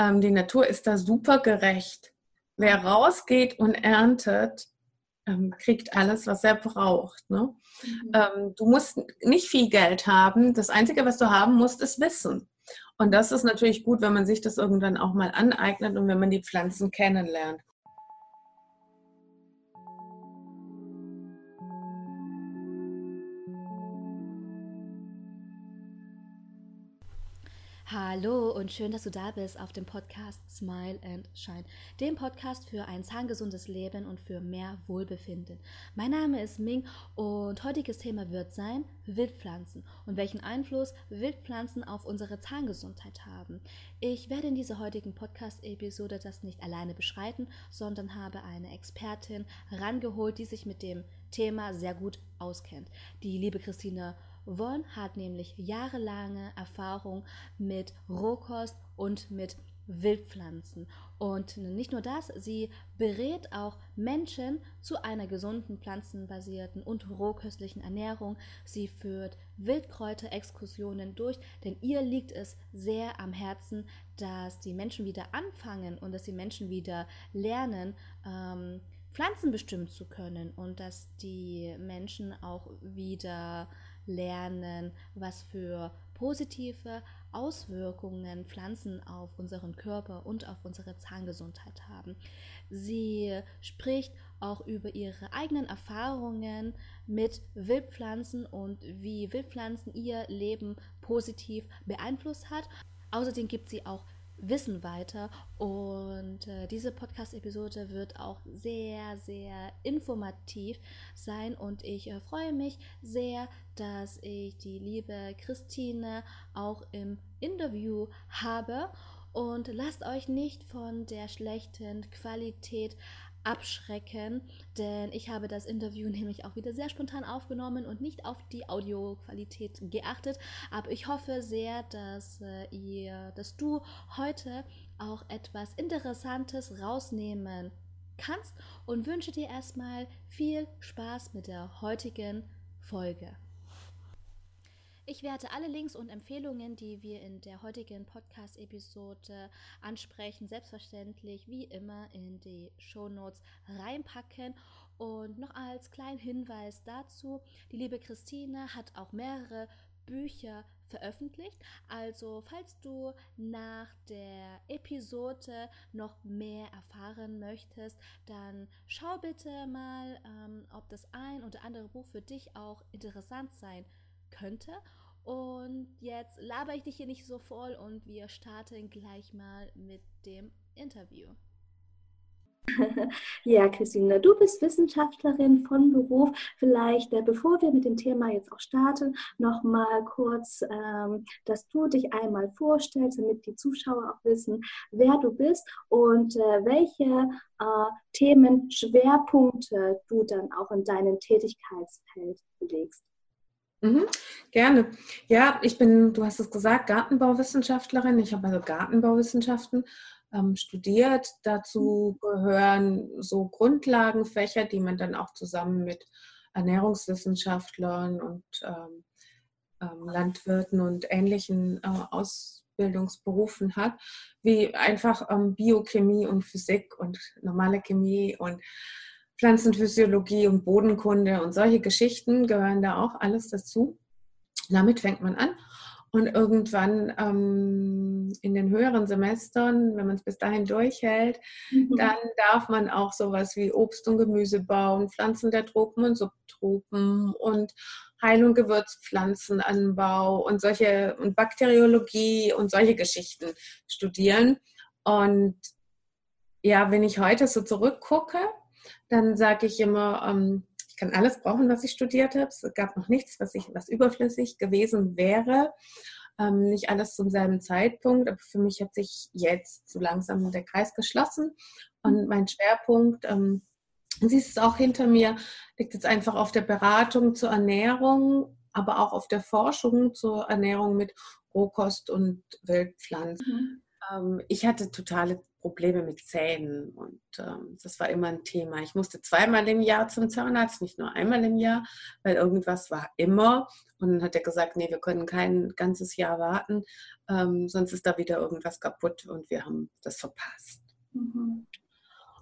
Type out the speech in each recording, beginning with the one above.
ähm, die Natur ist da super gerecht. Wer rausgeht und erntet, ähm, kriegt alles, was er braucht. Ne? Mhm. Ähm, du musst nicht viel Geld haben. Das Einzige, was du haben musst, ist Wissen. Und das ist natürlich gut, wenn man sich das irgendwann auch mal aneignet und wenn man die Pflanzen kennenlernt. Hallo und schön, dass du da bist auf dem Podcast Smile and Shine, dem Podcast für ein zahngesundes Leben und für mehr Wohlbefinden. Mein Name ist Ming und heutiges Thema wird sein Wildpflanzen und welchen Einfluss Wildpflanzen auf unsere Zahngesundheit haben. Ich werde in dieser heutigen Podcast-Episode das nicht alleine beschreiten, sondern habe eine Expertin rangeholt, die sich mit dem Thema sehr gut auskennt. Die liebe Christine Von hat nämlich jahrelange Erfahrung mit Rohkost und mit Wildpflanzen. Und nicht nur das, sie berät auch Menschen zu einer gesunden, pflanzenbasierten und rohköstlichen Ernährung. Sie führt Wildkräuterexkursionen durch, denn ihr liegt es sehr am Herzen, dass die Menschen wieder anfangen und dass die Menschen wieder lernen, ähm, Pflanzen bestimmen zu können und dass die Menschen auch wieder lernen, was für positive Auswirkungen Pflanzen auf unseren Körper und auf unsere Zahngesundheit haben. Sie spricht auch über ihre eigenen Erfahrungen mit Wildpflanzen und wie Wildpflanzen ihr Leben positiv beeinflusst hat. Außerdem gibt sie auch Wissen weiter. Und äh, diese Podcast-Episode wird auch sehr, sehr informativ sein. Und ich äh, freue mich sehr, dass ich die liebe Christine auch im Interview habe. Und lasst euch nicht von der schlechten Qualität abschrecken, denn ich habe das Interview nämlich auch wieder sehr spontan aufgenommen und nicht auf die Audioqualität geachtet. Aber ich hoffe sehr, dass äh, ihr, dass du heute auch etwas Interessantes rausnehmen kannst und wünsche dir erstmal viel Spaß mit der heutigen Folge. Ich werde alle Links und Empfehlungen, die wir in der heutigen Podcast-Episode ansprechen, selbstverständlich wie immer in die Shownotes reinpacken. Und noch als kleinen Hinweis dazu, die liebe Christine hat auch mehrere Bücher veröffentlicht. Also falls du nach der Episode noch mehr erfahren möchtest, dann schau bitte mal, ähm, ob das ein oder andere Buch für dich auch interessant sein könnte. Und jetzt laber ich dich hier nicht so voll und wir starten gleich mal mit dem Interview. Ja, Christine, du bist Wissenschaftlerin von Beruf. Vielleicht, äh, bevor wir mit dem Thema jetzt auch starten, noch mal kurz, ähm, dass du dich einmal vorstellst, damit die Zuschauer auch wissen, wer du bist und äh, welche äh, Themen, Schwerpunkte du dann auch in deinem Tätigkeitsfeld legst. Mhm, gerne. Ja, ich bin, du hast es gesagt, Gartenbauwissenschaftlerin. Ich habe also Gartenbauwissenschaften ähm, studiert. Dazu gehören so Grundlagenfächer, die man dann auch zusammen mit Ernährungswissenschaftlern und ähm, ähm, Landwirten und ähnlichen äh, Ausbildungsberufen hat, wie einfach ähm, Biochemie und Physik und normale Chemie und Pflanzenphysiologie und Bodenkunde und solche Geschichten gehören da auch alles dazu. Damit fängt man an. Und irgendwann ähm, in den höheren Semestern, wenn man es bis dahin durchhält, mhm. dann darf man auch sowas wie Obst und Gemüse bauen, Pflanzen der Tropen und Subtropen und Heil- und Gewürzpflanzenanbau und solche und Bakteriologie und solche Geschichten studieren. Und ja, wenn ich heute so zurückgucke, dann sage ich immer, ähm, ich kann alles brauchen, was ich studiert habe. Es gab noch nichts, was, ich, was überflüssig gewesen wäre. Ähm, nicht alles zum selben Zeitpunkt, aber für mich hat sich jetzt so langsam der Kreis geschlossen. Und mein Schwerpunkt, ähm, siehst es auch hinter mir, liegt jetzt einfach auf der Beratung zur Ernährung, aber auch auf der Forschung zur Ernährung mit Rohkost und Wildpflanzen. Mhm. Ähm, ich hatte totale Probleme mit Zähnen und ähm, das war immer ein Thema. Ich musste zweimal im Jahr zum Zahnarzt, nicht nur einmal im Jahr, weil irgendwas war immer. Und dann hat er gesagt, nee, wir können kein ganzes Jahr warten, ähm, sonst ist da wieder irgendwas kaputt und wir haben das verpasst. Mhm.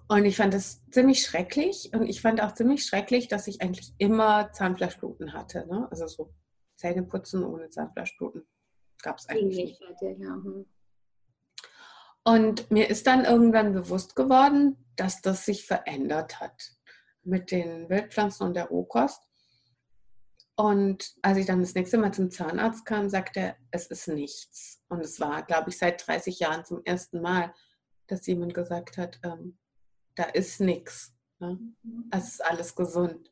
Und ich fand das ziemlich schrecklich und ich fand auch ziemlich schrecklich, dass ich eigentlich immer Zahnfleischbluten hatte. Ne? Also so Zähneputzen ohne Zahnfleischbluten gab es eigentlich nicht. Ja. Und mir ist dann irgendwann bewusst geworden, dass das sich verändert hat mit den Wildpflanzen und der Rohkost. Und als ich dann das nächste Mal zum Zahnarzt kam, sagte er, es ist nichts. Und es war, glaube ich, seit 30 Jahren zum ersten Mal, dass jemand gesagt hat, ähm, da ist nichts. Ne? Mhm. Es ist alles gesund.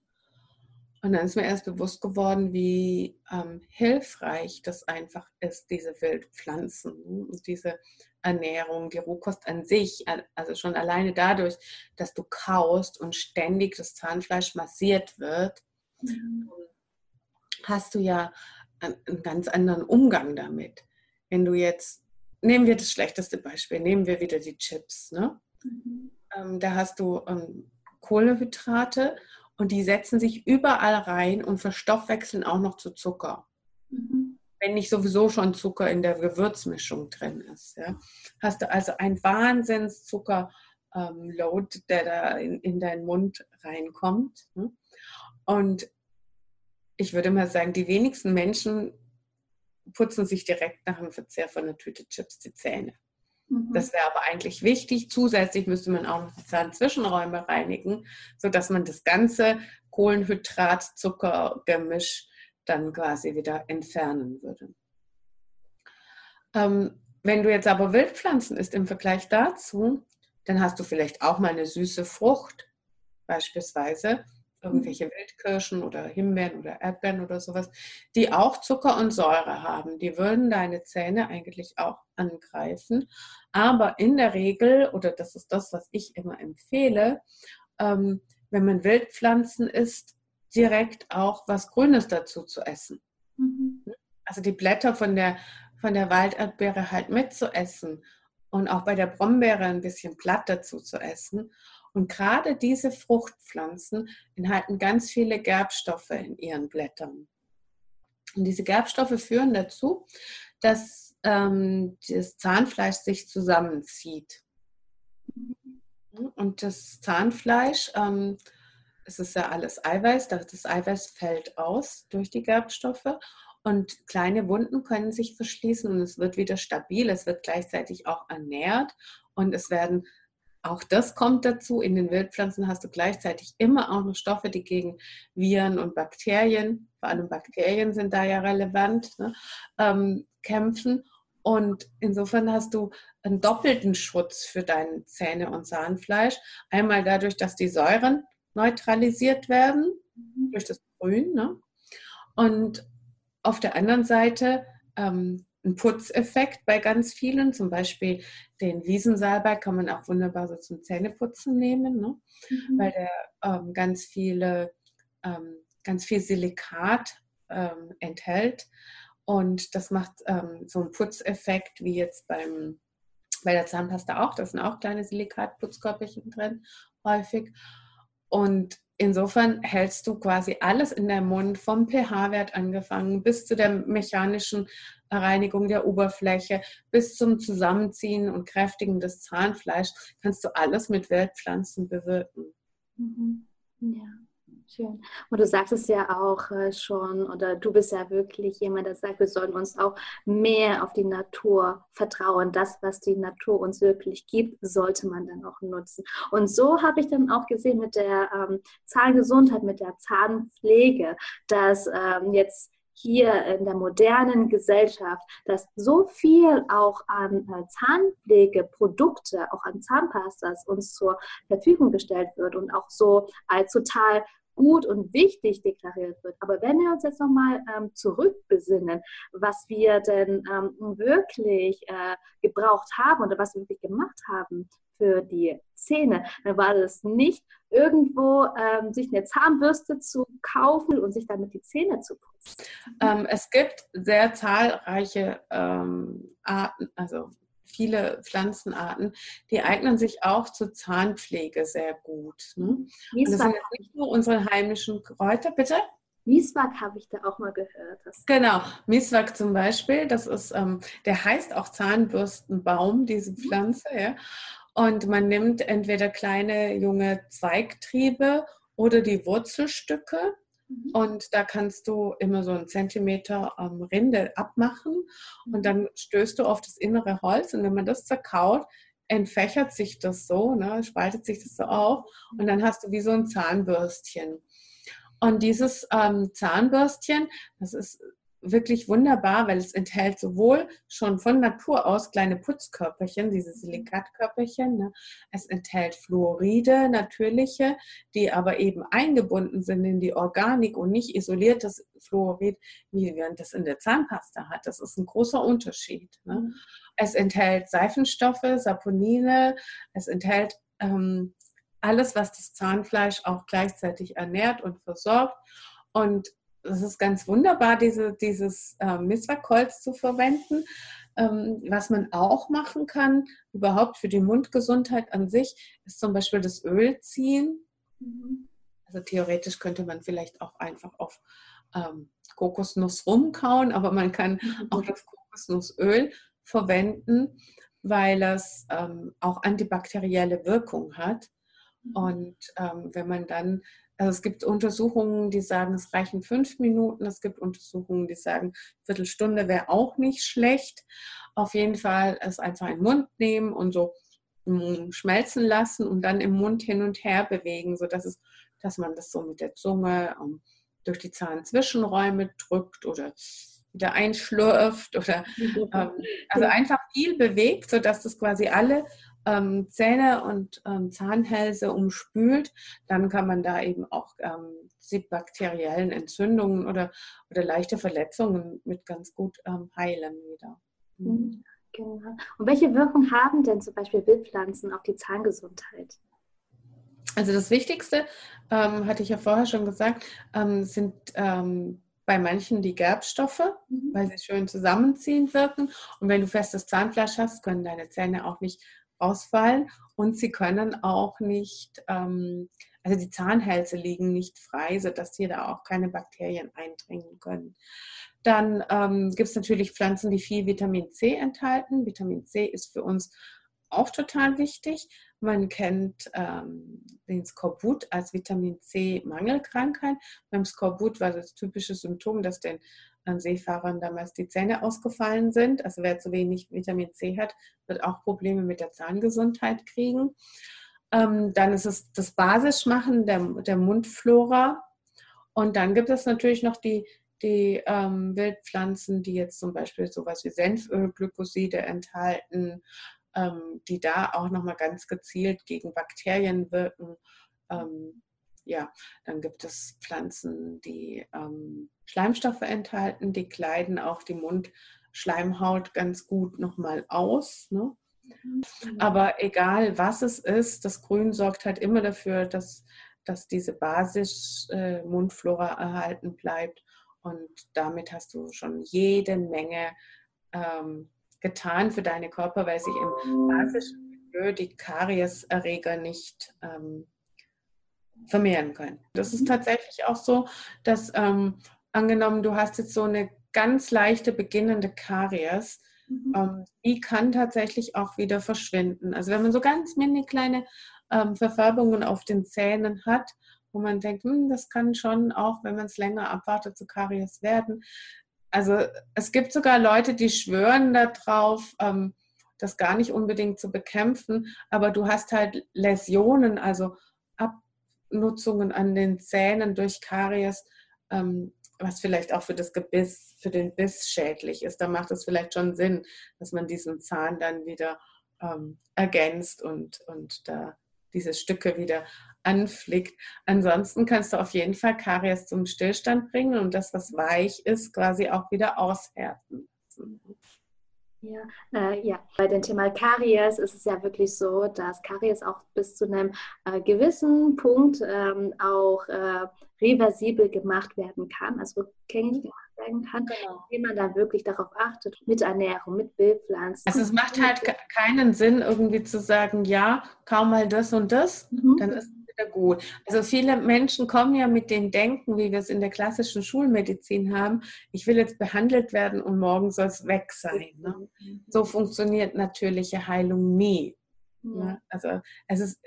Und dann ist mir erst bewusst geworden, wie ähm, hilfreich das einfach ist, diese Wildpflanzen und diese Ernährung, die Rohkost an sich, also schon alleine dadurch, dass du kaust und ständig das Zahnfleisch massiert wird, mhm. hast du ja einen ganz anderen Umgang damit. Wenn du jetzt, nehmen wir das schlechteste Beispiel, nehmen wir wieder die Chips, ne? Mhm. Ähm, da hast du ähm, Kohlehydrate und die setzen sich überall rein und verstoffwechseln auch noch zu Zucker. Mhm wenn nicht sowieso schon Zucker in der Gewürzmischung drin ist. Ja. Hast du also ein Wahnsinnszucker-Load, ähm, der da in, in deinen Mund reinkommt. Ne? Und ich würde mal sagen, die wenigsten Menschen putzen sich direkt nach dem Verzehr von einer Tüte Chips die Zähne. Mhm. Das wäre aber eigentlich wichtig. Zusätzlich müsste man auch die Zahnzwischenräume reinigen, sodass man das ganze Kohlenhydrat-Zucker-Gemisch dann quasi wieder entfernen würde. Ähm, wenn du jetzt aber Wildpflanzen isst im Vergleich dazu, dann hast du vielleicht auch mal eine süße Frucht, beispielsweise irgendwelche mhm. Wildkirschen oder Himbeeren oder Erdbeeren oder sowas, die auch Zucker und Säure haben. Die würden deine Zähne eigentlich auch angreifen. Aber in der Regel, oder das ist das, was ich immer empfehle, ähm, wenn man Wildpflanzen isst, direkt auch was Grünes dazu zu essen. Mhm. Also die Blätter von der, von der Walderdbeere halt mitzuessen und auch bei der Brombeere ein bisschen Blatt dazu zu essen. Und gerade diese Fruchtpflanzen enthalten ganz viele Gerbstoffe in ihren Blättern. Und diese Gerbstoffe führen dazu, dass ähm, das Zahnfleisch sich zusammenzieht. Und das Zahnfleisch ähm, es ist ja alles Eiweiß, das Eiweiß fällt aus durch die Gerbstoffe und kleine Wunden können sich verschließen und es wird wieder stabil, es wird gleichzeitig auch ernährt und es werden, auch das kommt dazu, in den Wildpflanzen hast du gleichzeitig immer auch noch Stoffe, die gegen Viren und Bakterien, vor allem Bakterien sind da ja relevant, ne, ähm, kämpfen. Und insofern hast du einen doppelten Schutz für deine Zähne und Zahnfleisch. Einmal dadurch, dass die Säuren neutralisiert werden mhm. durch das Grün. Ne? Und auf der anderen Seite ähm, ein Putzeffekt bei ganz vielen, zum Beispiel den Wiesensalbei kann man auch wunderbar so zum Zähneputzen nehmen, ne? Mhm. weil der ähm, ganz viele, ähm, ganz viel Silikat ähm, enthält und das macht ähm, so einen Putzeffekt wie jetzt beim bei der Zahnpasta auch. Da sind auch kleine Silikatputzkörperchen drin häufig. Und insofern hältst du quasi alles in deinem Mund, vom pH-Wert angefangen bis zu der mechanischen Reinigung der Oberfläche, bis zum Zusammenziehen und Kräftigen des Zahnfleisch, kannst du alles mit Wildpflanzen bewirken. Mhm. Ja. Schön. Und du sagst es ja auch äh, schon, oder du bist ja wirklich jemand, der sagt, wir sollen uns auch mehr auf die Natur vertrauen. Das, was die Natur uns wirklich gibt, sollte man dann auch nutzen. Und so habe ich dann auch gesehen mit der ähm, Zahngesundheit, mit der Zahnpflege, dass ähm, jetzt hier in der modernen Gesellschaft, dass so viel auch an äh, Zahnpflegeprodukte, auch an Zahnpastas uns zur Verfügung gestellt wird und auch so als total gut und wichtig deklariert wird. Aber wenn wir uns jetzt nochmal ähm, zurückbesinnen, was wir denn ähm, wirklich äh, gebraucht haben oder was wir wirklich gemacht haben für die Zähne, dann war das nicht irgendwo ähm, sich eine Zahnbürste zu kaufen und sich damit die Zähne zu putzen. Ähm, es gibt sehr zahlreiche ähm, Arten, also viele Pflanzenarten, die eignen sich auch zur Zahnpflege sehr gut. Ne? Und das sind jetzt nicht nur unsere heimischen Kräuter, bitte? Mieswak habe ich da auch mal gehört. Genau, Mieswak zum Beispiel, das ist, ähm, der heißt auch Zahnbürstenbaum, diese mhm. Pflanze, ja. Und man nimmt entweder kleine junge Zweigtriebe oder die Wurzelstücke. Mhm. Und da kannst du immer so einen Zentimeter ähm, Rinde abmachen und dann stößt du auf das innere Holz. Und wenn man das zerkaut, entfächert sich das so, ne, spaltet sich das so auf und dann hast du wie so ein Zahnbürstchen. Und dieses ähm, Zahnbürstchen, das ist wirklich wunderbar, weil es enthält sowohl schon von Natur aus kleine Putzkörperchen, diese Silikatkörperchen. Ne? Es enthält Fluoride, natürliche, die aber eben eingebunden sind in die Organik und nicht isoliertes Fluorid, wie man das in der Zahnpasta hat. Das ist ein großer Unterschied. Ne? Mhm. Es enthält Seifenstoffe, Saponine, es enthält ähm, alles, was das Zahnfleisch auch gleichzeitig ernährt und versorgt. Und es ist ganz wunderbar, diese, dieses äh, Miswakholz zu verwenden. Ähm, was man auch machen kann, überhaupt für die Mundgesundheit an sich, ist zum Beispiel das Öl ziehen. Mhm. Also theoretisch könnte man vielleicht auch einfach auf ähm, Kokosnuss rumkauen, aber man kann mhm. auch das Kokosnussöl verwenden, weil es ähm, auch antibakterielle Wirkung hat. Mhm. Und ähm, wenn man dann, also es gibt Untersuchungen, die sagen, es reichen fünf Minuten. Es gibt Untersuchungen, die sagen, Viertelstunde wäre auch nicht schlecht. Auf jeden Fall es einfach in den Mund nehmen und so schmelzen lassen und dann im Mund hin und her bewegen, sodass es, dass man das so mit der Zunge um, ähm, durch die Zahnzwischenräume drückt oder wieder einschlürft oder ähm, also einfach viel bewegt, sodass das quasi alle ähm, Zähne und ähm, Zahnhälse umspült, dann kann man da eben auch ähm, die bakteriellen Entzündungen oder, oder leichte Verletzungen mit ganz gut ähm, heilen wieder. Mhm. mhm. Genau. Und welche Wirkung haben denn zum Beispiel Wildpflanzen auf die Zahngesundheit? Also das Wichtigste, ähm, hatte ich ja vorher schon gesagt, sind bei manchen die Gerbstoffe, mhm. weil sie schön zusammenziehend wirken. Und wenn du festes Zahnfleisch hast, können deine Zähne auch nicht ausfallen und sie können auch nicht, ähm, also die Zahnhälse liegen nicht frei, sodass hier da auch keine Bakterien eindringen können. Dann ähm, gibt es natürlich Pflanzen, die viel Vitamin C enthalten. Vitamin C ist für uns auch total wichtig. Man kennt ähm, den Skorbut als Vitamin C-Mangelkrankheit. Beim Skorbut war das typische Symptom, dass den Seefahrern damals die Zähne ausgefallen sind. Also wer zu wenig Vitamin C hat, wird auch Probleme mit der Zahngesundheit kriegen. Ähm, dann ist es das Basischmachen der, der Mundflora. Und dann gibt es natürlich noch die, die ähm, Wildpflanzen, die jetzt zum Beispiel sowas wie Senföl, Glykoside enthalten, ähm, die da auch nochmal ganz gezielt gegen Bakterien wirken. Ähm, ja, dann gibt es Pflanzen, die ähm, Schleimstoffe enthalten, die kleiden auch die Mundschleimhaut ganz gut nochmal aus. Ne? Mhm. Aber egal was es ist, das Grün sorgt halt immer dafür, dass, dass diese Basis-Mundflora äh, erhalten bleibt. Und damit hast du schon jede Menge ähm, getan für deine Körper, weil sich im basischen Milieu die Karieserreger nicht ähm, vermehren können. Das ist tatsächlich auch so, dass ähm, angenommen, du hast jetzt so eine ganz leichte beginnende Karies, mhm. ähm, die kann tatsächlich auch wieder verschwinden. Also wenn man so ganz mini kleine ähm, Verfärbungen auf den Zähnen hat, wo man denkt, hm, das kann schon auch, wenn man es länger abwartet, zu Karies werden. Also es gibt sogar Leute, die schwören darauf, ähm, das gar nicht unbedingt zu bekämpfen, aber du hast halt Läsionen, also Abnutzungen an den Zähnen durch Karies, ähm, was vielleicht auch für das Gebiss, für den Biss schädlich ist. Da macht es vielleicht schon Sinn, dass man diesen Zahn dann wieder ähm, ergänzt und, und da diese Stücke wieder anflickt. Ansonsten kannst du auf jeden Fall Karies zum Stillstand bringen und das, was weich ist, quasi auch wieder aushärten. Ja, äh, ja, bei dem Thema Karies ist es ja wirklich so, dass Karies auch bis zu einem äh, gewissen Punkt ähm, auch äh, reversibel gemacht werden kann, also rückgängig gemacht werden kann, genau. indem man dann wirklich darauf achtet, mit Ernährung, mit Bildpflanzen. Also es macht halt keinen Sinn, irgendwie zu sagen, ja, kaum mal das und das, mhm. dann ist wieder gut. Also viele Menschen kommen ja mit dem Denken, wie wir es in der klassischen Schulmedizin haben, ich will jetzt behandelt werden und morgen soll es weg sein. Ne? So funktioniert natürliche Heilung nie. Ne? Also es ist,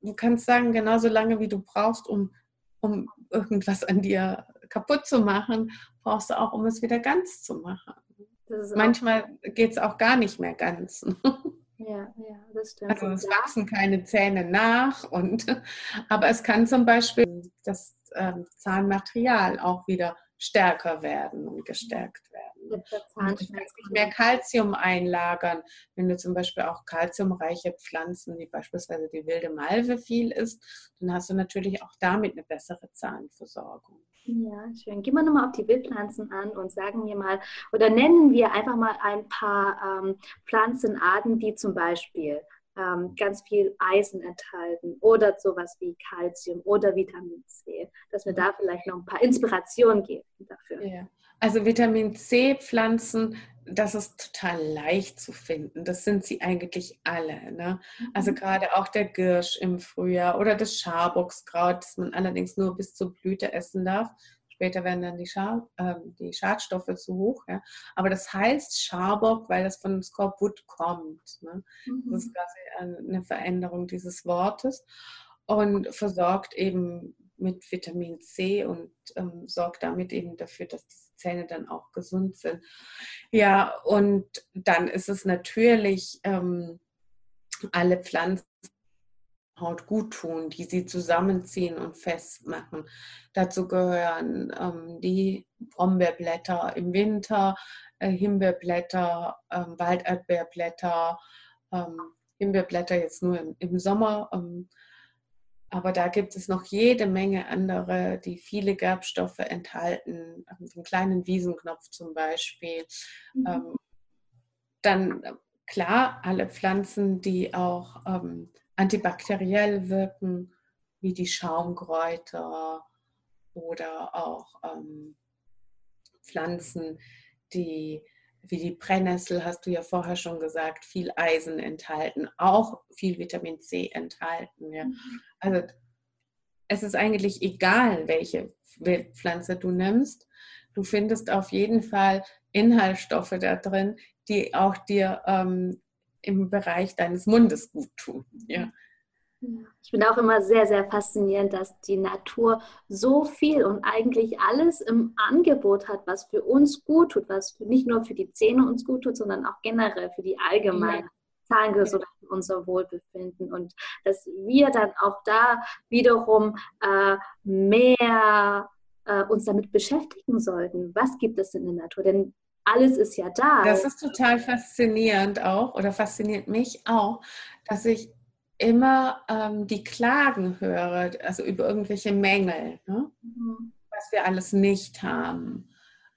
du kannst sagen, genauso lange wie du brauchst, um, um irgendwas an dir kaputt zu machen, brauchst du auch, um es wieder ganz zu machen. Manchmal geht es auch gar nicht mehr ganz. Ja, ja, das stimmt. Also es wachsen keine Zähne nach, und, aber es kann zum Beispiel das ähm, Zahnmaterial auch wieder stärker werden und gestärkt werden. Und du kannst nicht mehr Kalzium einlagern. Wenn du zum Beispiel auch kalziumreiche Pflanzen, wie beispielsweise die wilde Malve viel isst, dann hast du natürlich auch damit eine bessere Zahnversorgung. Ja, schön. Gehen wir nochmal auf die Wildpflanzen an und sagen wir mal, oder nennen wir einfach mal ein paar ähm, Pflanzenarten, die zum Beispiel ähm, ganz viel Eisen enthalten oder sowas wie Kalzium oder Vitamin C, dass wir da vielleicht noch ein paar Inspirationen geben dafür. Ja. Also Vitamin C-Pflanzen, das ist total leicht zu finden. Das sind sie eigentlich alle. Ne? Also mhm. gerade auch der Girsch im Frühjahr oder das Scharbockskraut, das man allerdings nur bis zur Blüte essen darf. Später werden dann die, Schar, äh, die Schadstoffe zu hoch. Ja? Aber das heißt Scharbock, weil das von Skorbut kommt. Ne? Mhm. Das ist quasi eine Veränderung dieses Wortes und versorgt eben mit Vitamin C und ähm, sorgt damit eben dafür, dass diese Zähne dann auch gesund sind. Ja, und dann ist es natürlich ähm, alle Pflanzen Haut gut tun, die sie zusammenziehen und festmachen. Dazu gehören ähm, die Brombeerblätter im Winter, äh, Himbeerblätter, ähm, Walderdbeerblätter, ähm, Himbeerblätter jetzt nur im, im Sommer. Ähm, aber da gibt es noch jede Menge andere, die viele Gerbstoffe enthalten, ähm, so einen kleinen Wiesenknopf zum Beispiel. Mhm. Ähm, dann klar, alle Pflanzen, die auch ähm, antibakteriell wirken, wie die Schaumkräuter oder auch ähm, Pflanzen, die wie die Brennnessel, hast du ja vorher schon gesagt, viel Eisen enthalten, auch viel Vitamin C enthalten. Ja. Mhm. Also es ist eigentlich egal, welche Pflanze du nimmst. Du findest auf jeden Fall Inhaltsstoffe da drin, die auch dir ähm, im Bereich deines Mundes gut tun. Ja. Ich bin auch immer sehr, sehr faszinierend, dass die Natur so viel und eigentlich alles im Angebot hat, was für uns gut tut, was nicht nur für die Zähne uns gut tut, sondern auch generell für die allgemeine. Zahngesundheit, ja. unser Wohlbefinden und dass wir dann auch da wiederum äh, mehr äh, uns damit beschäftigen sollten. Was gibt es in der Natur? Denn alles ist ja da. Das ist total faszinierend auch oder fasziniert mich auch, dass ich immer ähm, die Klagen höre, also über irgendwelche Mängel, ne? mhm. was wir alles nicht haben.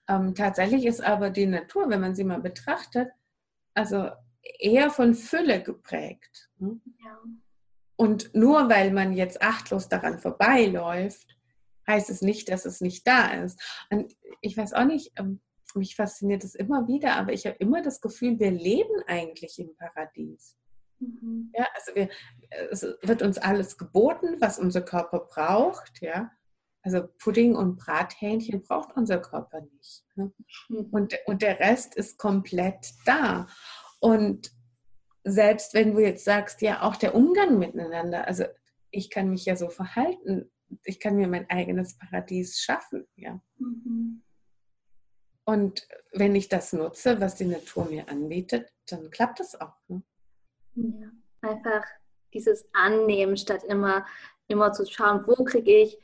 Ähm, tatsächlich ist aber die Natur, wenn man sie mal betrachtet, also eher von Fülle geprägt. Ne? Ja. Und nur weil man jetzt achtlos daran vorbeiläuft, heißt es nicht, dass es nicht da ist. Und ich weiß auch nicht, ähm, mich fasziniert es immer wieder, aber ich habe immer das Gefühl, wir leben eigentlich im Paradies. Mhm. Ja, also wir, es wird uns alles geboten, was unser Körper braucht. Ja, also Pudding und Brathähnchen braucht unser Körper nicht. Ne? Mhm. Und, und der Rest ist komplett da. Und selbst wenn du jetzt sagst, ja, auch der Umgang miteinander, also ich kann mich ja so verhalten, ich kann mir mein eigenes Paradies schaffen, ja. Mhm. Und wenn ich das nutze, was die Natur mir anbietet, dann klappt das auch. Ne? Ja, einfach dieses Annehmen, statt immer, immer zu schauen, wo kriege ich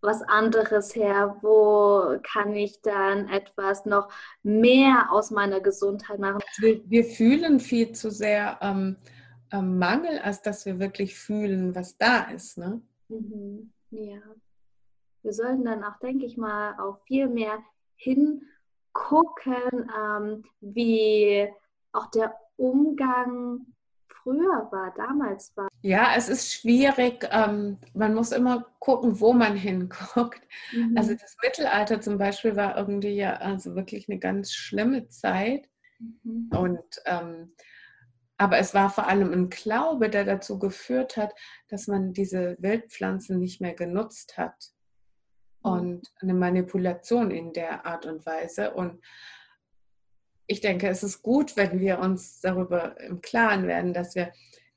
was anderes her, wo kann ich dann etwas noch mehr aus meiner Gesundheit machen. Wir, wir fühlen viel zu sehr ähm, ähm, Mangel, als dass wir wirklich fühlen, was da ist. Ne? Mhm. Ja. Wir sollten dann auch, denke ich mal, auch viel mehr hingucken, ähm, wie auch der Umgang früher war, damals war. Ja, es ist schwierig. Ähm, man muss immer gucken, wo man hinguckt. Mhm. Also das Mittelalter zum Beispiel war irgendwie ja also wirklich eine ganz schlimme Zeit. Mhm. Und ähm, aber es war vor allem ein Glaube, der dazu geführt hat, dass man diese Wildpflanzen nicht mehr genutzt hat. Mhm. Und eine Manipulation in der Art und Weise. Und ich denke, es ist gut, wenn wir uns darüber im Klaren werden, dass wir,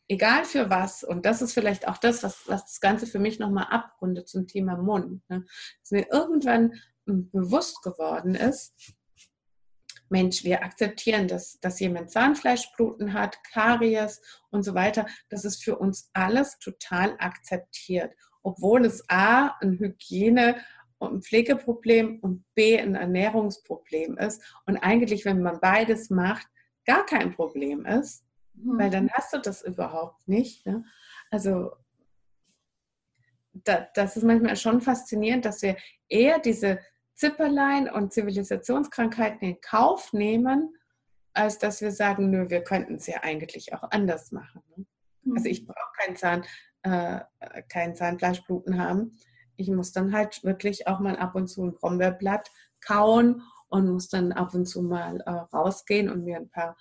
egal für was, und das ist vielleicht auch das, was, was das Ganze für mich nochmal abrundet zum Thema Mund, ne? dass mir irgendwann bewusst geworden ist, Mensch, wir akzeptieren, dass, dass jemand Zahnfleischbluten hat, Karies und so weiter. Das ist für uns alles total akzeptiert, obwohl es A, ein Hygiene- ein Pflegeproblem und B ein Ernährungsproblem ist und eigentlich, wenn man beides macht, gar kein Problem ist, mhm. weil dann hast du das überhaupt nicht. Ne? Also da, das ist manchmal schon faszinierend, dass wir eher diese Zipperlein und Zivilisationskrankheiten in Kauf nehmen, als dass wir sagen, nö, wir könnten es ja eigentlich auch anders machen. Ne? Mhm. Also ich brauche kein Zahn, äh, kein Zahnfleischbluten haben ich muss dann halt wirklich auch mal ab und zu ein Brombeerblatt kauen und muss dann ab und zu mal äh, rausgehen und mir ein paar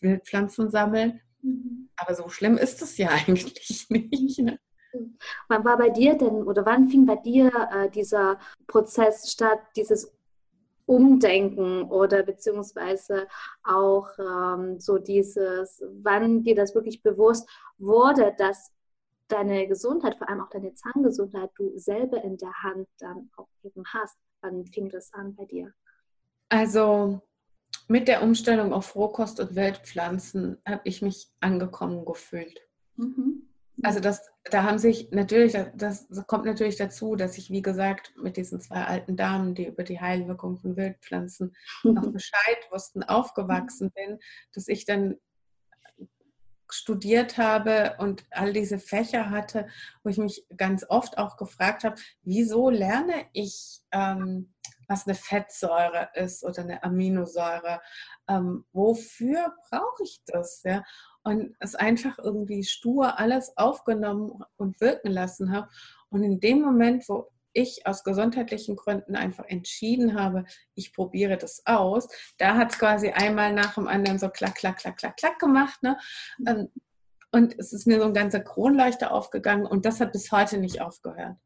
Wildpflanzen sammeln. Mhm. Aber so schlimm ist es ja eigentlich nicht. Ne? Wann war bei dir denn oder wann fing bei dir äh, dieser Prozess statt, dieses Umdenken oder beziehungsweise auch ähm, so dieses, wann dir das wirklich bewusst wurde, dass deine Gesundheit, vor allem auch deine Zahngesundheit, du selber in der Hand dann auch eben hast. Wann fing das an bei dir? Also mit der Umstellung auf Rohkost und Wildpflanzen habe ich mich angekommen gefühlt. Mhm. Also das, da haben sich natürlich, das, das, kommt natürlich dazu, dass ich, wie gesagt, mit diesen zwei alten Damen, die über die Heilwirkung von Wildpflanzen noch Bescheid wussten, aufgewachsen bin, dass ich dann studiert habe und all diese Fächer hatte, wo ich mich ganz oft auch gefragt habe, wieso lerne ich, ähm, was eine Fettsäure ist oder eine Aminosäure? Ähm, wofür brauche ich das? Ja? Und es einfach irgendwie stur alles aufgenommen und wirken lassen habe. Und in dem Moment, wo ich aus gesundheitlichen Gründen einfach entschieden habe, ich probiere das aus. Da hat es quasi einmal nach dem anderen so klack, klack, klack, klack, klack gemacht. Ne? Ähm, und es ist mir so ein ganzer Kronleuchter aufgegangen und das hat bis heute nicht aufgehört.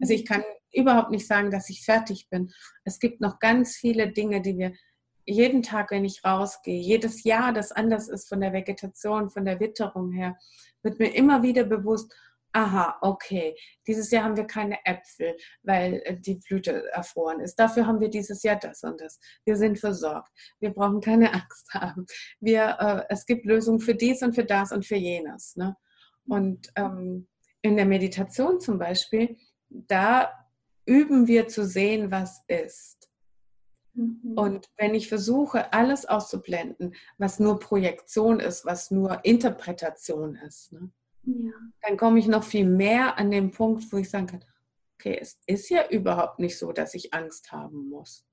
Also ich kann überhaupt nicht sagen, dass ich fertig bin. Es gibt noch ganz viele Dinge, die wir jeden Tag, wenn ich rausgehe, jedes Jahr, das anders ist von der Vegetation, von der Witterung her, wird mir immer wieder bewusst, aha, okay, dieses Jahr haben wir keine Äpfel, weil äh, die Blüte erfroren ist. Dafür haben wir dieses Jahr das und das. Wir sind versorgt. Wir brauchen keine Angst haben. Wir, äh, es gibt Lösungen für dies und für das und für jenes. Ne? Und ähm, in der Meditation zum Beispiel, da üben wir zu sehen, was ist. Mhm. Und wenn ich versuche, alles auszublenden, was nur Projektion ist, was nur Interpretation ist, ne? Ja. dann komme ich noch viel mehr an den Punkt, wo ich sagen kann, okay, es ist ja überhaupt nicht so, dass ich Angst haben muss.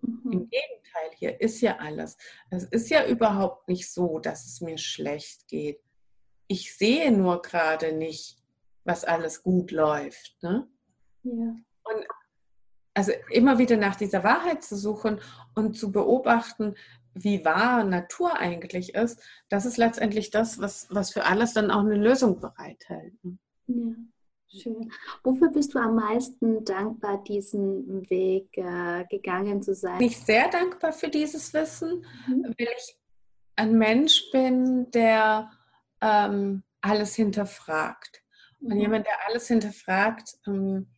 Mhm. Im Gegenteil, hier ist ja alles. Es ist ja überhaupt nicht so, dass es mir schlecht geht. Ich sehe nur gerade nicht, was alles gut läuft. Ne? Ja. Und also immer wieder nach dieser Wahrheit zu suchen und zu beobachten, wie wahr Natur eigentlich ist, das ist letztendlich das, was, was für alles dann auch eine Lösung bereithält. Ne? Ja, schön. Wofür bist du am meisten dankbar, diesen Weg äh, gegangen zu sein? Bin ich sehr dankbar für dieses Wissen, mhm. weil ich ein Mensch bin, der ähm, alles hinterfragt. Und mhm. jemand, der alles hinterfragt, ähm,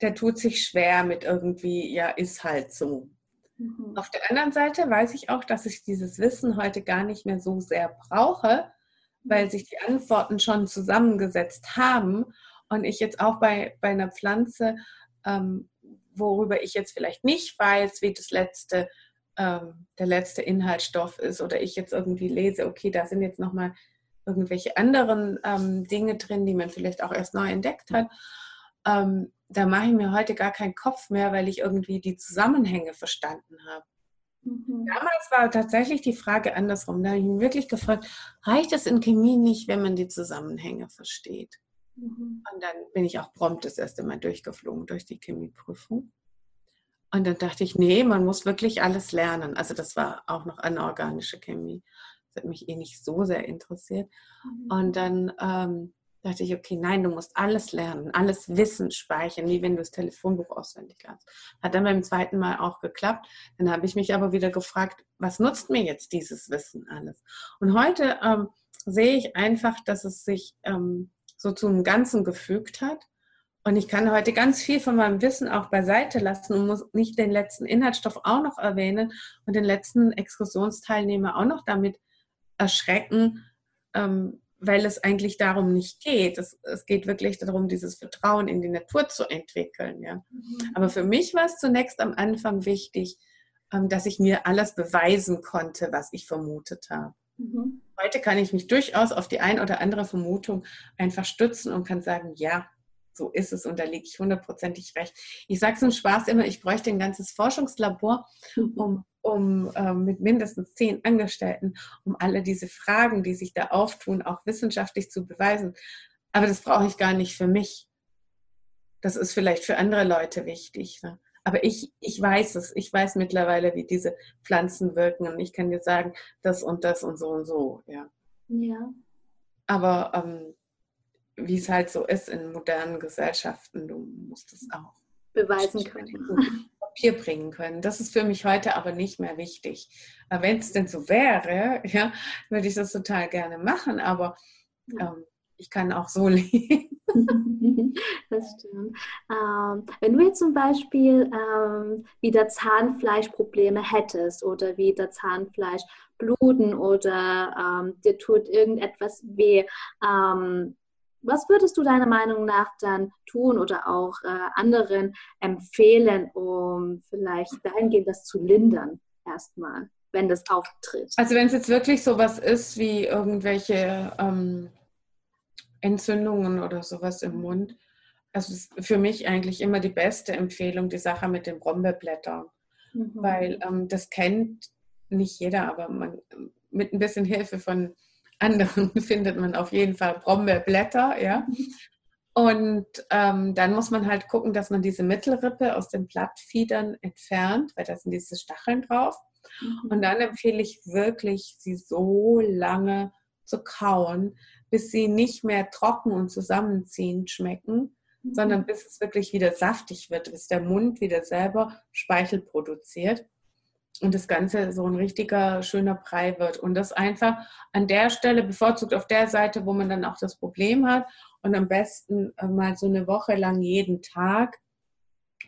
der tut sich schwer mit irgendwie, ja, ist halt so. Mhm. Auf der anderen Seite weiß ich auch, dass ich dieses Wissen heute gar nicht mehr so sehr brauche, weil sich die Antworten schon zusammengesetzt haben und ich jetzt auch bei, bei einer Pflanze, ähm, worüber ich jetzt vielleicht nicht weiß, wie das letzte, ähm, der letzte Inhaltsstoff ist oder ich jetzt irgendwie lese, okay, da sind jetzt nochmal irgendwelche anderen ähm, Dinge drin, die man vielleicht auch erst neu entdeckt hat. Ähm, da mache ich mir heute gar keinen Kopf mehr, weil ich irgendwie die Zusammenhänge verstanden habe. Mhm. Damals war tatsächlich die Frage andersrum. Da habe ich mich wirklich gefragt, reicht es in Chemie nicht, wenn man die Zusammenhänge versteht? Mhm. Und dann bin ich auch prompt das erste Mal durchgeflogen durch die Chemieprüfung. Und dann dachte ich, nee, man muss wirklich alles lernen. Also das war auch noch anorganische Chemie. Das hat mich eh nicht so sehr interessiert. Mhm. Und dann ähm, dachte ich, okay, nein, du musst alles lernen, alles Wissen speichern, wie wenn du das Telefonbuch auswendig lernst. Hat dann beim zweiten Mal auch geklappt. Dann habe ich mich aber wieder gefragt, was nutzt mir jetzt dieses Wissen alles? Und heute ähm, sehe ich einfach, dass es sich ähm, so zu einem Ganzen gefügt hat. Und ich kann heute ganz viel von meinem Wissen auch beiseite lassen und muss nicht den letzten Inhaltsstoff auch noch erwähnen und den letzten Exkursionsteilnehmer auch noch damit erschrecken, ähm, weil es eigentlich darum nicht geht. Es, es, geht wirklich darum, dieses Vertrauen in die Natur zu entwickeln. Ja. Mhm. Aber für mich war es zunächst am Anfang wichtig, ähm, dass ich mir alles beweisen konnte, was ich vermutet habe. Mhm. Heute kann ich mich durchaus auf die ein oder andere Vermutung einfach stützen und kann sagen, ja, so ist es und da lege ich hundertprozentig recht. Ich sage es im Spaß immer, ich bräuchte ein ganzes Forschungslabor, mhm. um um äh, mit mindestens zehn Angestellten, um alle diese Fragen, die sich da auftun, auch wissenschaftlich zu beweisen. Aber das brauche ich gar nicht für mich. Das ist vielleicht für andere Leute wichtig. Ne? Aber ich, ich weiß es. Ich weiß mittlerweile, wie diese Pflanzen wirken. Und ich kann dir sagen, das und das und so und so. Ja. ja. Aber ähm, wie es halt so ist in modernen Gesellschaften, du musst es auch beweisen können. Papier bringen können. Das ist für mich heute aber nicht mehr wichtig. Wenn es denn so wäre, ja, würde ich das total gerne machen, aber ähm, ich kann auch so leben. Das stimmt. Ähm, wenn du jetzt zum Beispiel ähm, wieder Zahnfleischprobleme hättest oder wieder Zahnfleisch bluten oder ähm, dir tut irgendetwas weh, ähm, was würdest du deiner Meinung nach dann tun oder auch äh, anderen empfehlen, um vielleicht dahingehend das zu lindern erstmal, wenn das auftritt? Also wenn es jetzt wirklich sowas ist wie irgendwelche ähm, Entzündungen oder sowas im Mund, also ist für mich eigentlich immer die beste Empfehlung die Sache mit den Brombeerblättern, mhm. weil ähm, das kennt nicht jeder, aber man, mit ein bisschen Hilfe von anderen findet man auf jeden Fall Brombeerblätter, ja. Und ähm, dann muss man halt gucken, dass man diese Mittelrippe aus den Blattfiedern entfernt, weil da sind diese Stacheln drauf. Mhm. Und dann empfehle ich wirklich, sie so lange zu kauen, bis sie nicht mehr trocken und zusammenziehend schmecken, mhm. sondern bis es wirklich wieder saftig wird, bis der Mund wieder selber Speichel produziert und das Ganze so ein richtiger, schöner Brei wird. Und das einfach an der Stelle, bevorzugt auf der Seite, wo man dann auch das Problem hat und am besten äh, mal so eine Woche lang jeden Tag.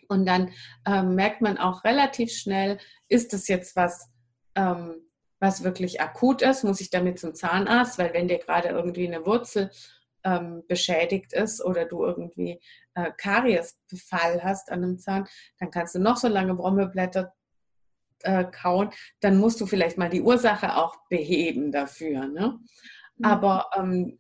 Und dann ähm, merkt man auch relativ schnell, ist das jetzt was, ähm, was wirklich akut ist? Muss ich damit zum Zahnarzt? Weil wenn dir gerade irgendwie eine Wurzel ähm, beschädigt ist oder du irgendwie äh, Kariesbefall hast an einem Zahn, dann kannst du noch so lange Brombeerblätter äh, kauen, dann musst du vielleicht mal die Ursache auch beheben dafür. Ne? Mhm. Aber ähm,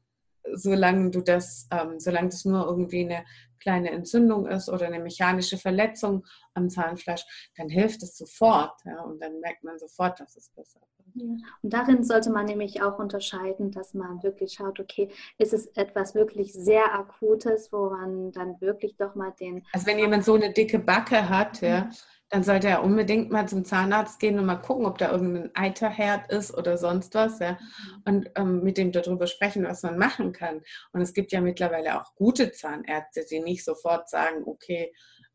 solange du das, ähm, solange das nur irgendwie eine kleine Entzündung ist oder eine mechanische Verletzung am Zahnfleisch, dann hilft es sofort. Ja? Und dann merkt man sofort, dass es besser wird. Ja. Und darin sollte man nämlich auch unterscheiden, dass man wirklich schaut, okay, ist es etwas wirklich sehr Akutes, wo man dann wirklich doch mal den. Also wenn jemand so eine dicke Backe hat, ja, mhm dann sollte er unbedingt mal zum Zahnarzt gehen und mal gucken, ob da irgendein Eiterherd ist oder sonst was. Ja? Mhm. Und ähm, mit dem darüber sprechen, was man machen kann. Und es gibt ja mittlerweile auch gute Zahnärzte, die nicht sofort sagen, okay,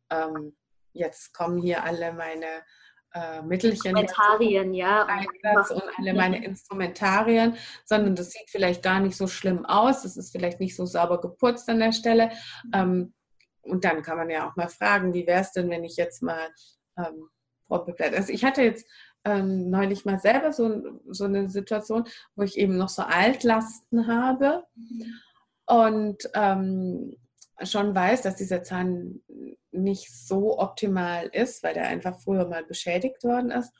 ähm, jetzt kommen hier alle meine äh, Mittelchen. Instrumentarien, ja. Einsatz und alle meine Instrumentarien, sondern das sieht vielleicht gar nicht so schlimm aus. Es ist vielleicht nicht so sauber geputzt an der Stelle. Mhm. Ähm, und dann kann man ja auch mal fragen, wie wäre es denn, wenn ich jetzt mal ähm, Also ich hatte jetzt ähm, neulich mal selber so, so eine Situation, wo ich eben noch so Altlasten habe und ähm, schon weiß, dass dieser Zahn nicht so optimal ist, weil der einfach früher mal beschädigt worden ist.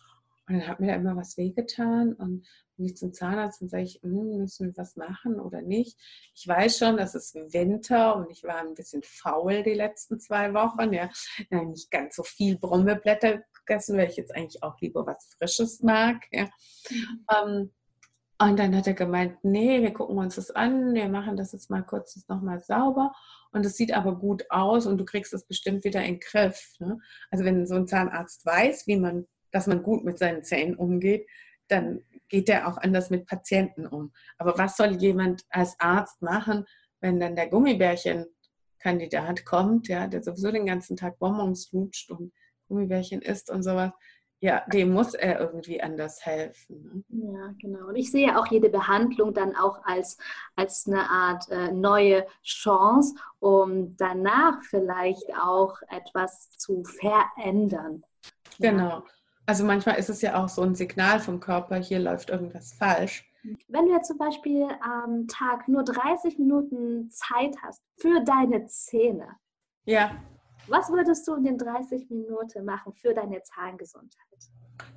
Und dann hat mir da immer was wehgetan und ich zum Zahnarzt und sage ich, hm, müssen wir was machen oder nicht? Ich weiß schon, dass es Winter und ich war ein bisschen faul die letzten zwei Wochen. Ja, nicht ganz so viel Brombeerblätter gegessen, weil ich jetzt eigentlich auch lieber was Frisches mag. Ja. Mhm. Ähm, und dann hat er gemeint, nee, wir gucken uns das an, wir machen das jetzt mal kurz nochmal sauber. Und es sieht aber gut aus und du kriegst es bestimmt wieder in den Griff. Ne? Also wenn so ein Zahnarzt weiß, wie man, dass man gut mit seinen Zähnen umgeht, dann geht er auch anders mit Patienten um. Aber was soll jemand als Arzt machen, wenn dann der Gummibärchen-Kandidat kommt, ja, der sowieso den ganzen Tag Bonbons lutscht und Gummibärchen isst und sowas? ja, dem muss er irgendwie anders helfen. Ne? Ja, genau. Und ich sehe auch jede Behandlung dann auch als, als eine Art äh, neue Chance, um danach vielleicht auch etwas zu verändern. Genau. Ja. Also manchmal ist es ja auch so ein Signal vom Körper, hier läuft irgendwas falsch. Wenn du jetzt zum Beispiel am Tag nur 30 Minuten Zeit hast für deine Zähne, ja. Was würdest du in den 30 Minuten machen für deine Zahngesundheit?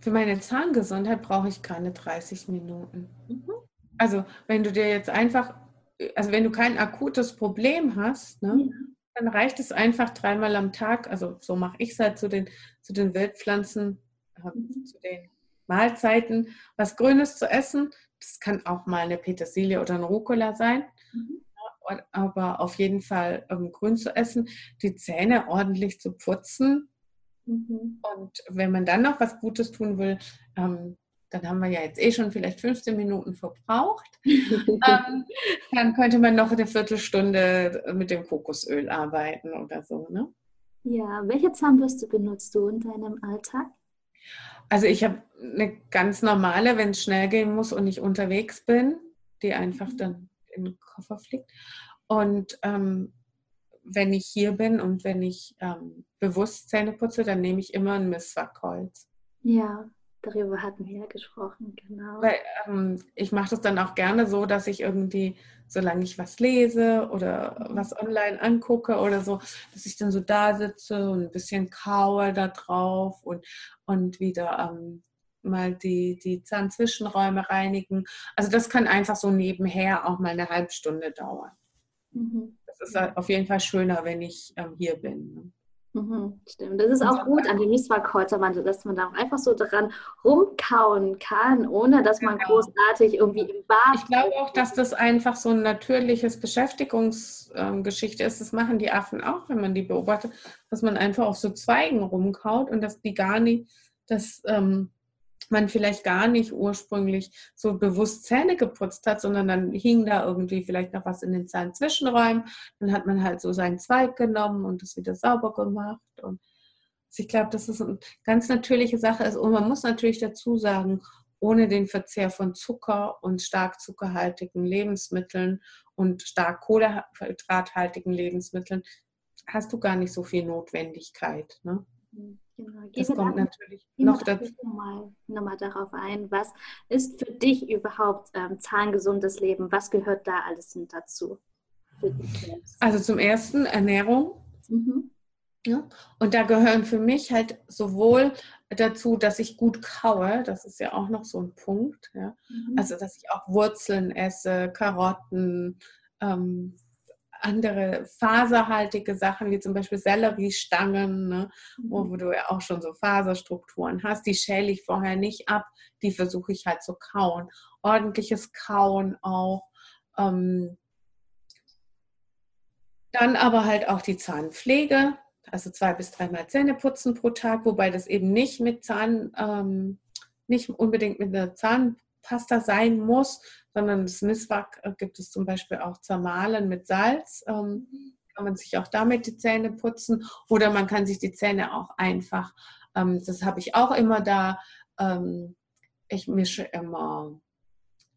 Für meine Zahngesundheit brauche ich keine 30 Minuten. Mhm. Also wenn du dir jetzt einfach, also wenn du kein akutes Problem hast, ne, ja. dann reicht es einfach dreimal am Tag, also so mache ich es halt zu den, zu den Wildpflanzen. Zu den Mahlzeiten, was Grünes zu essen. Das kann auch mal eine Petersilie oder ein Rucola sein. Mhm aber auf jeden Fall ähm, grün zu essen, die Zähne ordentlich zu putzen. Mhm. Und wenn man dann noch was Gutes tun will, ähm, dann haben wir ja jetzt eh schon vielleicht 15 Minuten verbraucht. ähm, dann könnte man noch eine Viertelstunde mit dem Kokosöl arbeiten oder so. Ne? Ja, welche Zahnbürste benutzt du in deinem Alltag? Also ich habe eine ganz normale, wenn es schnell gehen muss und ich unterwegs bin, die einfach mhm. dann in den Koffer fliegt. Und ähm, wenn ich hier bin und wenn ich ähm, bewusst Zähne putze, dann nehme ich immer ein Misswachholz. Ja, darüber hatten wir ja gesprochen, genau. Weil ähm, ich mache das dann auch gerne so, dass ich irgendwie, solange ich was lese oder mhm. was online angucke oder so, dass ich dann so da sitze und ein bisschen kaue da drauf und, und wieder ähm, mal die, die Zahnzwischenräume reinigen. Also das kann einfach so nebenher auch mal eine halbe Stunde dauern. Mhm. Das ist auf jeden Fall schöner, wenn ich ähm, hier bin. Mhm, stimmt. Das ist auch gut an dem Miswak-Holzerwandel, dass man da auch einfach so dran rumkauen kann, ohne dass man genau. großartig irgendwie im Bad. Ich glaube auch, dass das einfach so ein natürliches Beschäftigungsgeschichte ähm, ist. Das machen die Affen auch, wenn man die beobachtet, dass man einfach auf so Zweigen rumkaut und dass die gar nicht das ähm, man vielleicht gar nicht ursprünglich so bewusst Zähne geputzt hat, sondern dann hing da irgendwie vielleicht noch was in den Zahnzwischenräumen. Dann hat man halt so seinen Zweig genommen und das wieder sauber gemacht. Und ich glaube, dass es eine ganz natürliche Sache ist. Und man muss natürlich dazu sagen, ohne den Verzehr von Zucker und stark zuckerhaltigen Lebensmitteln und stark kohlenhydrathaltigen Lebensmitteln hast du gar nicht so viel Notwendigkeit. Ne? Mhm. Genau. Das kommt natürlich noch dazu. Nochmal, nochmal darauf ein, was ist für dich überhaupt ähm, zahngesundes Leben? Was gehört da alles dazu? Also zum ersten Ernährung. Mhm. Ja, und da gehören für mich halt sowohl dazu, dass ich gut kaue, das ist ja auch noch so ein Punkt, ja? Mhm. also dass ich auch Wurzeln esse, Karotten, ähm, andere faserhaltige Sachen, wie zum Beispiel Selleriestangen, ne, wo, mhm. wo, du ja auch schon so Faserstrukturen hast, die schäle ich vorher nicht ab, die versuche ich halt zu kauen. Ordentliches Kauen auch. Ähm, dann aber halt auch die Zahnpflege, also zwei bis dreimal Zähne putzen pro Tag, wobei das eben nicht mit Zahn, ähm, nicht unbedingt mit einer Zahnpasta sein muss, sondern das Misswak äh, gibt es zum Beispiel auch zermahlen mit Salz. Ähm, kann man sich auch damit die Zähne putzen oder man kann sich die Zähne auch einfach, ähm, das habe ich auch immer da, ähm, ich mische immer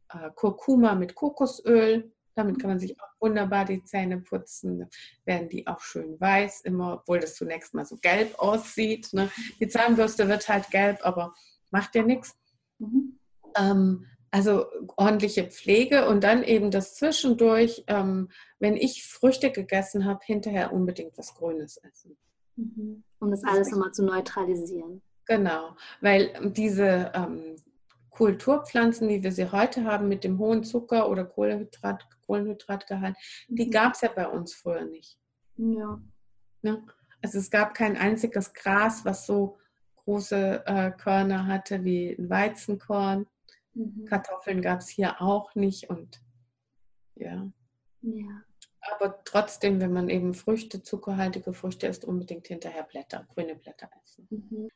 äh, Kurkuma mit Kokosöl. Damit kann man sich auch wunderbar die Zähne putzen. Werden die auch schön weiß, immer, obwohl das zunächst mal so gelb aussieht. Ne? Die Zahnbürste wird halt gelb, aber macht ja nichts. Mhm. Ähm, also ordentliche Pflege und dann eben das zwischendurch, ähm, wenn ich Früchte gegessen habe, hinterher unbedingt was Grünes essen. Mhm. Um das alles nochmal zu neutralisieren. Genau, weil diese ähm, Kulturpflanzen, wie wir sie heute haben, mit dem hohen Zucker- oder Kohlenhydrat, Kohlenhydratgehalt, mhm. die gab es ja bei uns früher nicht. Ja. Ne? Also es gab kein einziges Gras, was so große äh, Körner hatte, wie ein Weizenkorn. Mhm. Kartoffeln gab es hier auch nicht und ja. ja. Aber trotzdem, wenn man eben Früchte, zuckerhaltige Früchte isst, unbedingt hinterher Blätter, grüne Blätter essen. Mhm.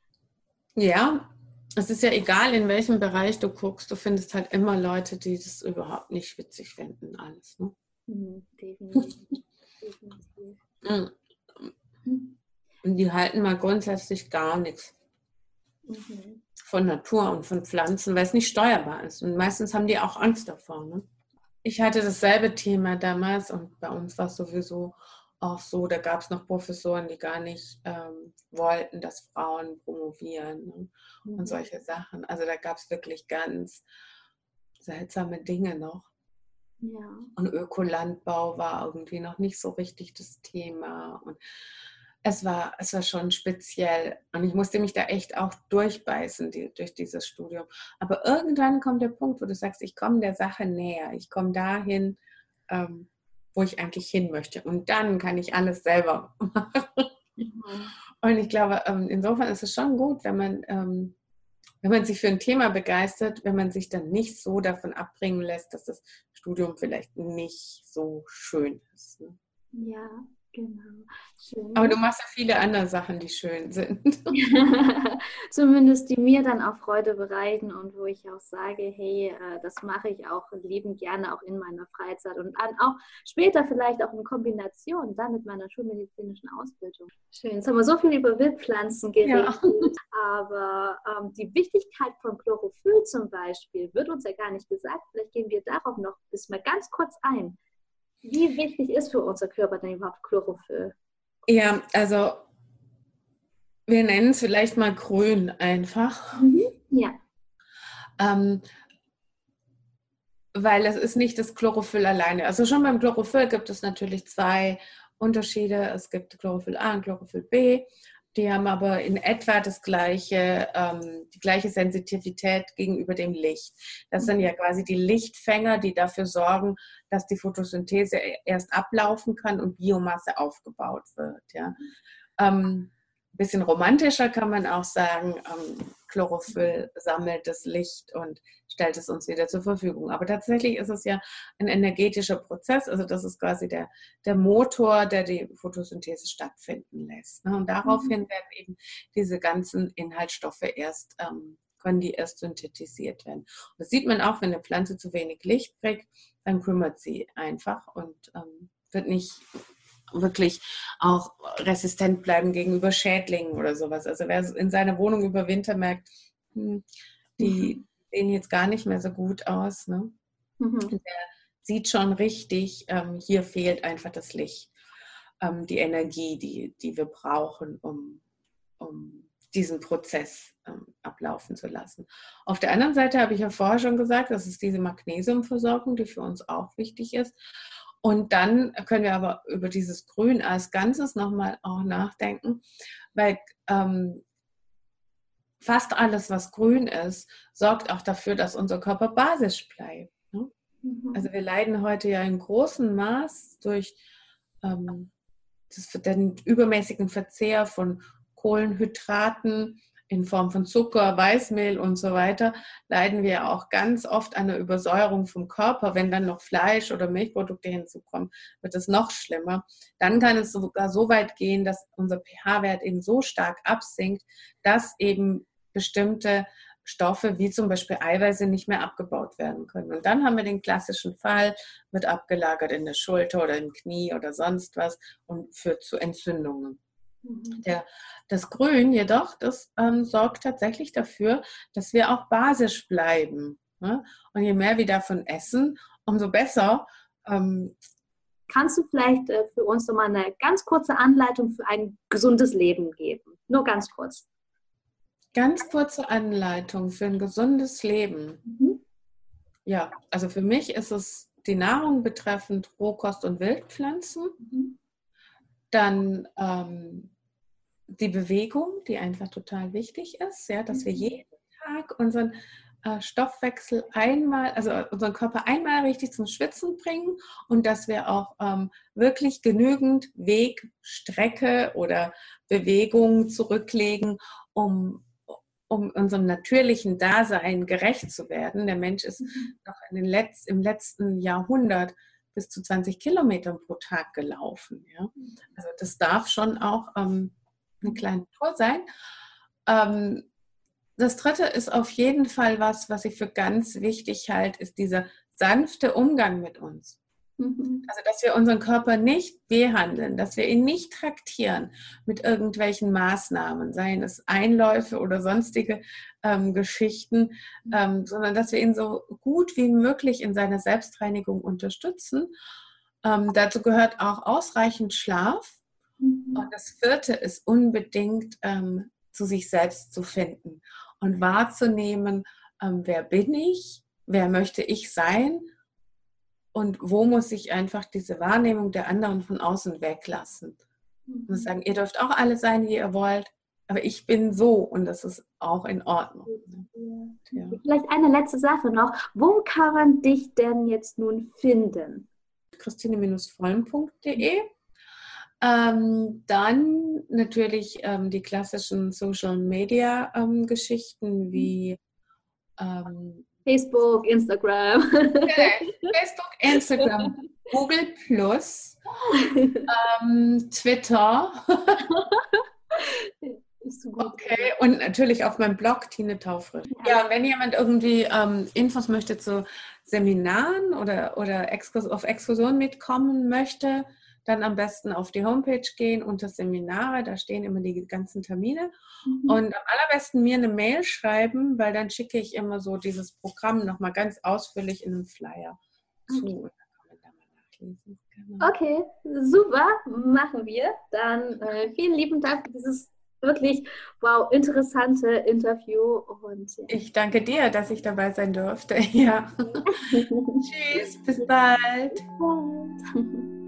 Ja, es ist ja egal, in welchem Bereich du guckst, du findest halt immer Leute, die das überhaupt nicht witzig finden, alles. Ne? Mhm, definitiv. definitiv. Mhm. Und die halten mal grundsätzlich gar nichts mhm. Von Natur und von Pflanzen, weil es nicht steuerbar ist. Und meistens haben die auch Angst davor. Ne? Ich hatte dasselbe Thema damals und bei uns war es sowieso auch so, da gab es noch Professoren, die gar nicht ähm, wollten, dass Frauen promovieren ne? mhm. und solche Sachen. Also da gab es wirklich ganz seltsame Dinge noch. Ja. Und Ökolandbau war irgendwie noch nicht so richtig das Thema. Und es war, es war schon speziell. Und ich musste mich da echt auch durchbeißen die, durch dieses Studium. Aber irgendwann kommt der Punkt, wo du sagst, ich komme der Sache näher. Ich komme dahin, ähm, wo ich eigentlich hin möchte. Und dann kann ich alles selber machen. Und ich glaube, ähm, insofern ist es schon gut, wenn man, ähm, wenn man sich für ein Thema begeistert, wenn man sich dann nicht so davon abbringen lässt, dass das Studium vielleicht nicht so schön ist. Ne? Ja, Genau. Schön. Aber du machst ja viele andere Sachen, die schön sind. Zumindest die mir dann auch Freude bereiten und wo ich auch sage, hey, äh, das mache ich auch liebend gerne auch in meiner Freizeit und auch später vielleicht auch in Kombination dann mit meiner schulmedizinischen Ausbildung. Schön. Jetzt haben wir so viel über Wildpflanzen geredet, ja. aber ähm, die Wichtigkeit von Chlorophyll zum Beispiel wird uns ja gar nicht gesagt. Vielleicht gehen wir darauf noch bis mal ganz kurz ein. Wie wichtig ist für unser Körper denn überhaupt Chlorophyll? Ja, also wir nennen es vielleicht mal grün einfach. Mhm. Ja. Ähm, weil es ist nicht das Chlorophyll alleine. Also schon beim Chlorophyll gibt es natürlich zwei Unterschiede. Es gibt Chlorophyll A und Chlorophyll B. Die haben aber in etwa das gleiche, ähm, die gleiche Sensitivität gegenüber dem Licht. Das sind ja quasi die Lichtfänger, die dafür sorgen, dass die Photosynthese e-, erst ablaufen kann und Biomasse aufgebaut wird. Ja. Ähm, bisschen romantischer kann man auch sagen, ähm, Chlorophyll sammelt das Licht und stellt es uns wieder zur Verfügung. Aber tatsächlich ist es ja ein energetischer Prozess, also das ist quasi der, der Motor, der die Photosynthese stattfinden lässt. Ne? Und daraufhin mhm. werden eben diese ganzen Inhaltsstoffe erst, ähm, können die erst synthetisiert werden. Und das sieht man auch, wenn eine Pflanze zu wenig Licht kriegt, dann kümmert sie einfach und ähm, wird nicht wirklich auch resistent bleiben gegenüber Schädlingen oder sowas. Also wer in seiner Wohnung über Winter merkt, hm, die mhm. sehen jetzt gar nicht mehr so gut aus, ne? Mhm. der sieht schon richtig, ähm, hier fehlt einfach das Licht, ähm, die Energie, die, die wir brauchen, um, um diesen Prozess ähm, ablaufen zu lassen. Auf der anderen Seite habe ich ja vorher schon gesagt, das ist diese Magnesiumversorgung, die für uns auch wichtig ist. Und dann können wir aber über dieses Grün als Ganzes nochmal auch nachdenken, weil ähm, fast alles, was grün ist, sorgt auch dafür, dass unser Körper basisch bleibt. Ne? Mhm. Also wir leiden heute ja in großem Maß durch ähm, das, den übermäßigen Verzehr von Kohlenhydraten, in Form von Zucker, Weißmehl und so weiter, leiden wir auch ganz oft an einer Übersäuerung vom Körper. Wenn dann noch Fleisch oder Milchprodukte hinzukommen, wird es noch schlimmer. Dann kann es sogar so weit gehen, dass unser pH-Wert eben so stark absinkt, dass eben bestimmte Stoffe wie zum Beispiel Eiweiße nicht mehr abgebaut werden können. Und dann haben wir den klassischen Fall, wird abgelagert in der Schulter oder im Knie oder sonst was und führt zu Entzündungen. Mhm. Der, das Grün jedoch, das ähm, sorgt tatsächlich dafür, dass wir auch basisch bleiben. Ne? Und je mehr wir davon essen, umso besser. Ähm, Kannst du vielleicht äh, für uns nochmal eine ganz kurze Anleitung für ein gesundes Leben geben? Nur ganz kurz. Ganz kurze Anleitung für ein gesundes Leben. Mhm. Ja, also für mich ist es die Nahrung betreffend Rohkost und Wildpflanzen. Mhm. Dann ähm, die Bewegung, die einfach total wichtig ist, ja, dass wir mhm. jeden Tag unseren äh, Stoffwechsel einmal, also unseren Körper einmal richtig zum Schwitzen bringen und dass wir auch ähm, wirklich genügend Weg, Strecke oder Bewegung zurücklegen, um um unserem natürlichen Dasein gerecht zu werden. Der Mensch ist mhm. noch in den Letz-, im letzten Jahrhundert bis zu 20 Kilometern pro Tag gelaufen. Ja? Also das darf schon auch ähm, eine kleine Tour sein. Ähm, das dritte ist auf jeden Fall was, was ich für ganz wichtig halte, ist dieser sanfte Umgang mit uns. Mhm. Also, dass wir unseren Körper nicht behandeln, dass wir ihn nicht traktieren mit irgendwelchen Maßnahmen, seien es Einläufe oder sonstige ähm, Geschichten, mhm. ähm, sondern dass wir ihn so gut wie möglich in seiner Selbstreinigung unterstützen. Ähm, dazu gehört auch ausreichend Schlaf. Mhm. Und das vierte ist unbedingt ähm, zu sich selbst zu finden und wahrzunehmen, ähm, wer bin ich, wer möchte ich sein und wo muss ich einfach diese Wahrnehmung der anderen von außen weglassen. Und mhm. sagen, ihr dürft auch alle sein, wie ihr wollt, aber ich bin so und das ist auch in Ordnung. Ja. Vielleicht eine letzte Sache noch. Wo kann man dich denn jetzt nun finden? Christine-vollen.de ähm, dann natürlich ähm, die klassischen Social Media ähm, Geschichten wie ähm, Facebook, Instagram. Facebook, Instagram, Google Plus, ähm, Twitter. Okay, und natürlich auf meinem Blog Tine Taufrisch. Ja, wenn jemand irgendwie ähm, Infos möchte zu Seminaren oder, oder Exkurs auf Exkursionen mitkommen möchte, dann am besten auf die Homepage gehen unter Seminare, da stehen immer die ganzen Termine. Mhm. Und am allerbesten mir eine Mail schreiben, weil dann schicke ich immer so dieses Programm nochmal ganz ausführlich in einem Flyer zu. Okay. Nachlesen. Genau. Okay, super, machen wir. Dann äh, vielen lieben Dank für dieses wirklich wow interessante Interview und ja. ich danke dir, dass ich dabei sein durfte. Ja. Tschüss, bis bald. Bis bald.